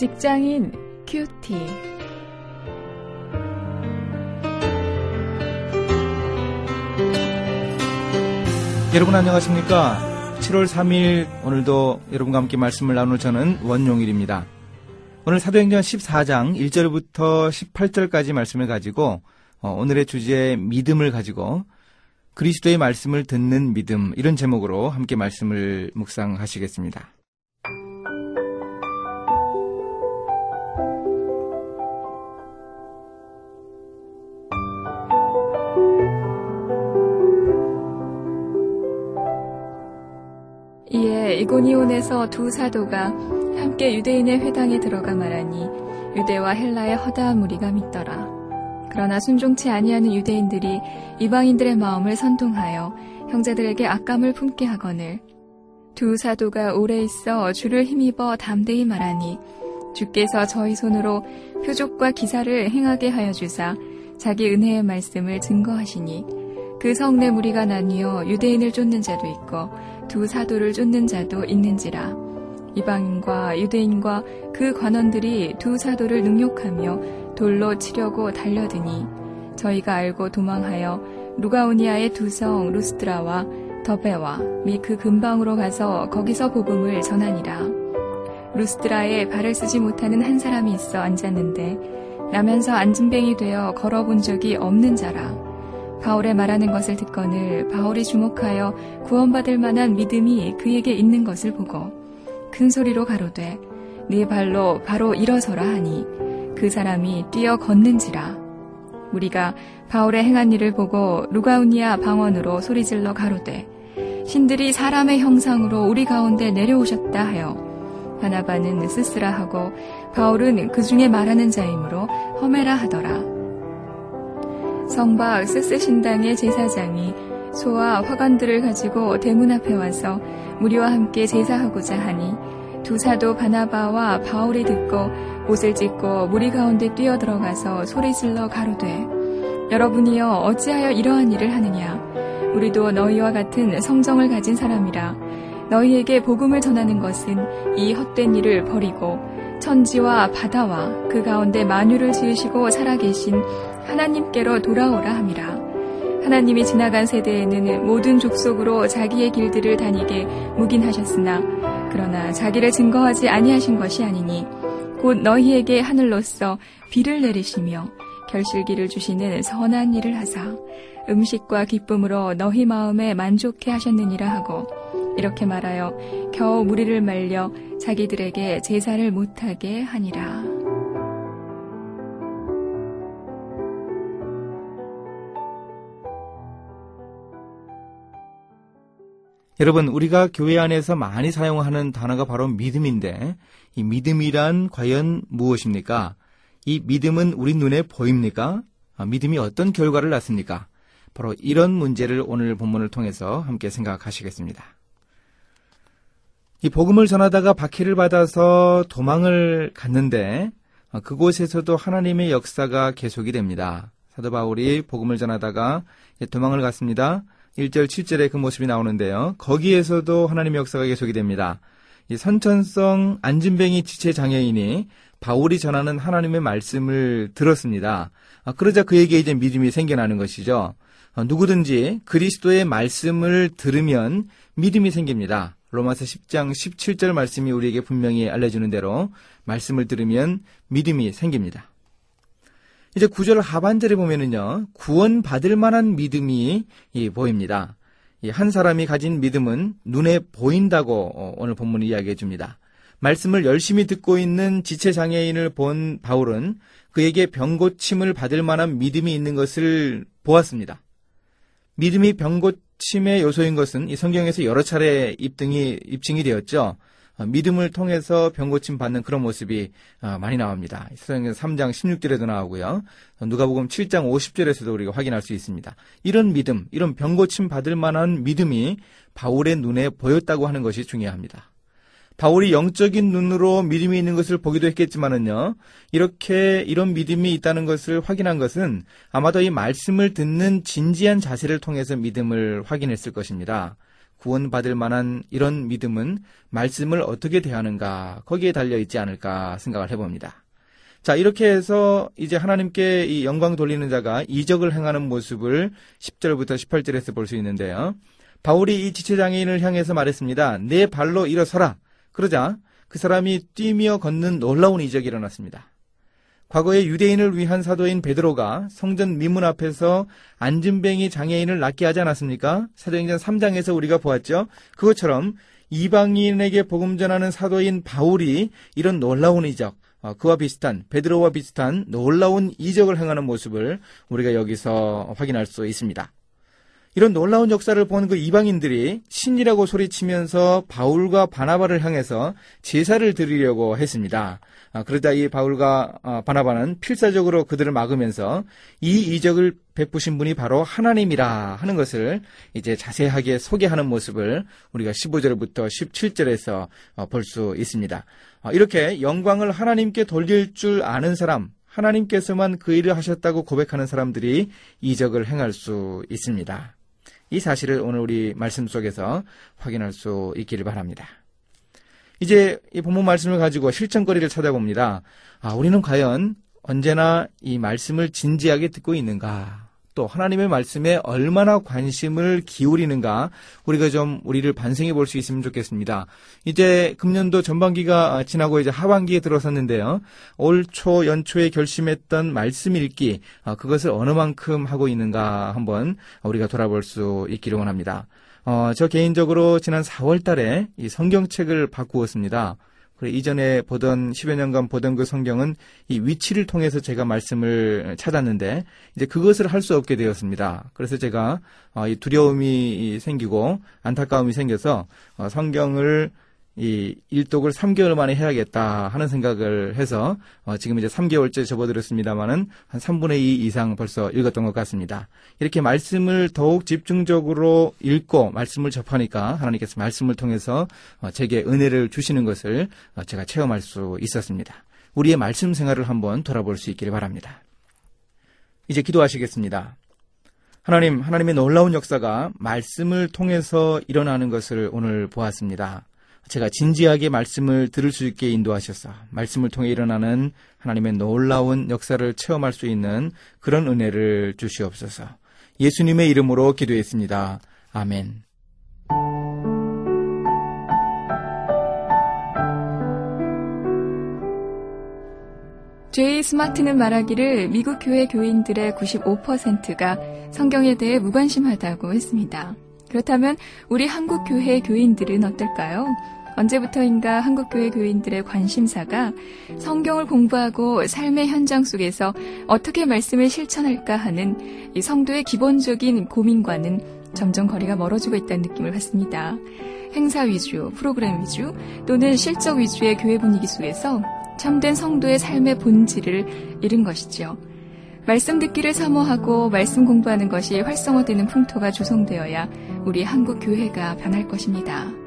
직장인 큐티. 여러분 안녕하십니까? 7월 3일 오늘도 여러분과 함께 말씀을 나눌 저는 원용일입니다. 오늘 사도행전 14장 1절부터 18절까지 말씀을 가지고 어, 오늘의 주제 믿음을 가지고 그리스도의 말씀을 듣는 믿음 이런 제목으로 함께 말씀을 묵상하시겠습니다. 이고니온에서 두 사도가 함께 유대인의 회당에 들어가 말하니 유대와 헬라의 허다한 무리가 믿더라. 그러나 순종치 아니하는 유대인들이 이방인들의 마음을 선동하여 형제들에게 악감을 품게 하거늘 두 사도가 오래 있어 주를 힘입어 담대히 말하니 주께서 저희 손으로 표적과 기사를 행하게 하여 주사 자기 은혜의 말씀을 증거하시니 그 성내 무리가 나뉘어 유대인을 쫓는 자도 있고 두 사도를 쫓는 자도 있는지라. 이방인과 유대인과 그 관원들이 두 사도를 능욕하며 돌로 치려고 달려드니 저희가 알고 도망하여 루가오니아의 두 성 루스트라와 더베와 미그 근방으로 가서 거기서 복음을 전하니라. 루스트라에 발을 쓰지 못하는 한 사람이 있어 앉았는데 나면서 앉은뱅이 되어 걸어본 적이 없는 자라 바울의 말하는 것을 듣거늘 바울이 주목하여 구원받을 만한 믿음이 그에게 있는 것을 보고 큰 소리로 가로되 네 발로 바로 일어서라 하니 그 사람이 뛰어 걷는지라. 우리가 바울의 행한 일을 보고 루가우니아 방언으로 소리질러 가로되 신들이 사람의 형상으로 우리 가운데 내려오셨다 하여 바나바는 스스라 하고 바울은 그 중에 말하는 자이므로 허메라 하더라 성박 스스 신당의 제사장이 소와 화관들을 가지고 대문 앞에 와서 무리와 함께 제사하고자 하니 두 사도 바나바와 바울이 듣고 옷을 찢고 무리 가운데 뛰어 들어가서 소리질러 가로되 여러분이여 어찌하여 이러한 일을 하느냐? 우리도 너희와 같은 성정을 가진 사람이라. 너희에게 복음을 전하는 것은 이 헛된 일을 버리고 천지와 바다와 그 가운데 만유를 지으시고 살아계신 하나님께로 돌아오라 함이라. 하나님이 지나간 세대에는 모든 족속으로 자기의 길들을 다니게 묵인하셨으나 그러나 자기를 증거하지 아니하신 것이 아니니 곧 너희에게 하늘로서 비를 내리시며 결실기를 주시는 선한 일을 하사 음식과 기쁨으로 너희 마음에 만족해 하셨느니라 하고 이렇게 말하여 겨우 무리를 말려 자기들에게 제사를 못하게 하니라. 여러분, 우리가 교회 안에서 많이 사용하는 단어가 바로 믿음인데, 이 믿음이란 과연 무엇입니까? 이 믿음은 우리 눈에 보입니까? 아, 믿음이 어떤 결과를 낳습니까? 바로 이런 문제를 오늘 본문을 통해서 함께 생각하시겠습니다. 이 복음을 전하다가 박해를 받아서 도망을 갔는데 아, 그곳에서도 하나님의 역사가 계속이 됩니다. 사도 바울이 복음을 전하다가 도망을 갔습니다. 1절 7절에 그 모습이 나오는데요. 거기에서도 하나님의 역사가 계속이 됩니다. 이 선천성 안진뱅이 지체 장애인이 바울이 전하는 하나님의 말씀을 들었습니다. 아, 그러자 그에게 이제 믿음이 생겨나는 것이죠. 아, 누구든지 그리스도의 말씀을 들으면 믿음이 생깁니다. 로마서 10장 17절 말씀이 우리에게 분명히 알려주는 대로 말씀을 들으면 믿음이 생깁니다. 이제 구절 하반절에 보면은요, 구원받을 만한 믿음이 보입니다. 한 사람이 가진 믿음은 눈에 보인다고 어, 오늘 본문이 이야기해 줍니다. 말씀을 열심히 듣고 있는 지체장애인을 본 바울은 그에게 병고침을 받을 만한 믿음이 있는 것을 보았습니다. 믿음이 병고침의 요소인 것은 이 성경에서 여러 차례 입등이, 입증이 되었죠. 어, 믿음을 통해서 병고침 받는 그런 모습이 어, 많이 나옵니다. 사도행전 3장 16절에도 나오고요. 누가복음 7장 50절에서도 우리가 확인할 수 있습니다. 이런 믿음, 이런 병고침 받을 만한 믿음이 바울의 눈에 보였다고 하는 것이 중요합니다. 바울이 영적인 눈으로 믿음이 있는 것을 보기도 했겠지만은요, 이렇게 이런 믿음이 있다는 것을 확인한 것은 아마도 이 말씀을 듣는 진지한 자세를 통해서 믿음을 확인했을 것입니다. 구원받을 만한 이런 믿음은 말씀을 어떻게 대하는가 거기에 달려 있지 않을까 생각을 해봅니다. 자, 이렇게 해서 이제 하나님께 이 영광 돌리는 자가 이적을 행하는 모습을 10절부터 18절에서 볼 수 있는데요. 바울이 이 지체장애인을 향해서 말했습니다. 내 발로 일어서라. 그러자 그 사람이 뛰며 걷는 놀라운 이적이 일어났습니다. 과거에 유대인을 위한 사도인 베드로가 성전 미문 앞에서 안진뱅이 장애인을 낫게 하지 않았습니까? 사도행전 3장에서 우리가 보았죠. 그것처럼 이방인에게 복음 전하는 사도인 바울이 이런 놀라운 이적, 어, 그와 비슷한 베드로와 비슷한 놀라운 이적을 행하는 모습을 우리가 여기서 확인할 수 있습니다. 이런 놀라운 역사를 본 그 이방인들이 신이라고 소리치면서 바울과 바나바를 향해서 제사를 드리려고 했습니다. 아, 그러다 이 바울과 아, 바나바는 필사적으로 그들을 막으면서 이 이적을 베푸신 분이 바로 하나님이라 하는 것을 이제 자세하게 소개하는 모습을 우리가 15절부터 17절에서 어, 볼수 있습니다. 아, 이렇게 영광을 하나님께 돌릴 줄 아는 사람, 하나님께서만 그 일을 하셨다고 고백하는 사람들이 이적을 행할 수 있습니다. 이 사실을 오늘 우리 말씀 속에서 확인할 수 있기를 바랍니다. 이제 이 본문 말씀을 가지고 실천거리를 찾아봅니다. 아, 우리는 과연 언제나 이 말씀을 진지하게 듣고 있는가? 또 하나님의 말씀에 얼마나 관심을 기울이는가 우리가 좀 우리를 반성해 볼 수 있으면 좋겠습니다. 이제 금년도 전반기가 지나고 이제 하반기에 들어섰는데요. 올 초 연초에 결심했던 말씀 읽기 아, 그것을 어느 만큼 하고 있는가 한번 우리가 돌아볼 수 있기를 원합니다. 어, 저 개인적으로 지난 4월 달에 이 성경책을 바꾸었습니다. 그래, 이전에 보던 10여 년간 보던 그 성경은 이 위치를 통해서 제가 말씀을 찾았는데 이제 그것을 할 수 없게 되었습니다. 그래서 제가 어, 이 두려움이 생기고 안타까움이 생겨서 어, 성경을 이 일독을 3개월 만에 해야겠다 하는 생각을 해서 어, 지금 이제 3개월째 접어들었습니다만은 한 3분의 2 이상 벌써 읽었던 것 같습니다. 이렇게 말씀을 더욱 집중적으로 읽고 말씀을 접하니까 하나님께서 말씀을 통해서 어, 제게 은혜를 주시는 것을 어, 제가 체험할 수 있었습니다. 우리의 말씀 생활을 한번 돌아볼 수 있기를 바랍니다. 이제 기도하시겠습니다. 하나님, 하나님의 놀라운 역사가 말씀을 통해서 일어나는 것을 오늘 보았습니다. 제가 진지하게 말씀을 들을 수 있게 인도하셔서 말씀을 통해 일어나는 하나님의 놀라운 역사를 체험할 수 있는 그런 은혜를 주시옵소서. 예수님의 이름으로 기도했습니다. 아멘. 제이 스마트는 말하기를 미국 교회 교인들의 95%가 성경에 대해 무관심하다고 했습니다. 그렇다면 우리 한국 교회 교인들은 어떨까요? 언제부터인가 한국교회 교인들의 관심사가 성경을 공부하고 삶의 현장 속에서 어떻게 말씀을 실천할까 하는 이 성도의 기본적인 고민과는 점점 거리가 멀어지고 있다는 느낌을 받습니다. 행사 위주, 프로그램 위주 또는 실적 위주의 교회 분위기 속에서 참된 성도의 삶의 본질을 잃은 것이죠. 말씀 듣기를 사모하고 말씀 공부하는 것이 활성화되는 풍토가 조성되어야 우리 한국 교회가 변할 것입니다.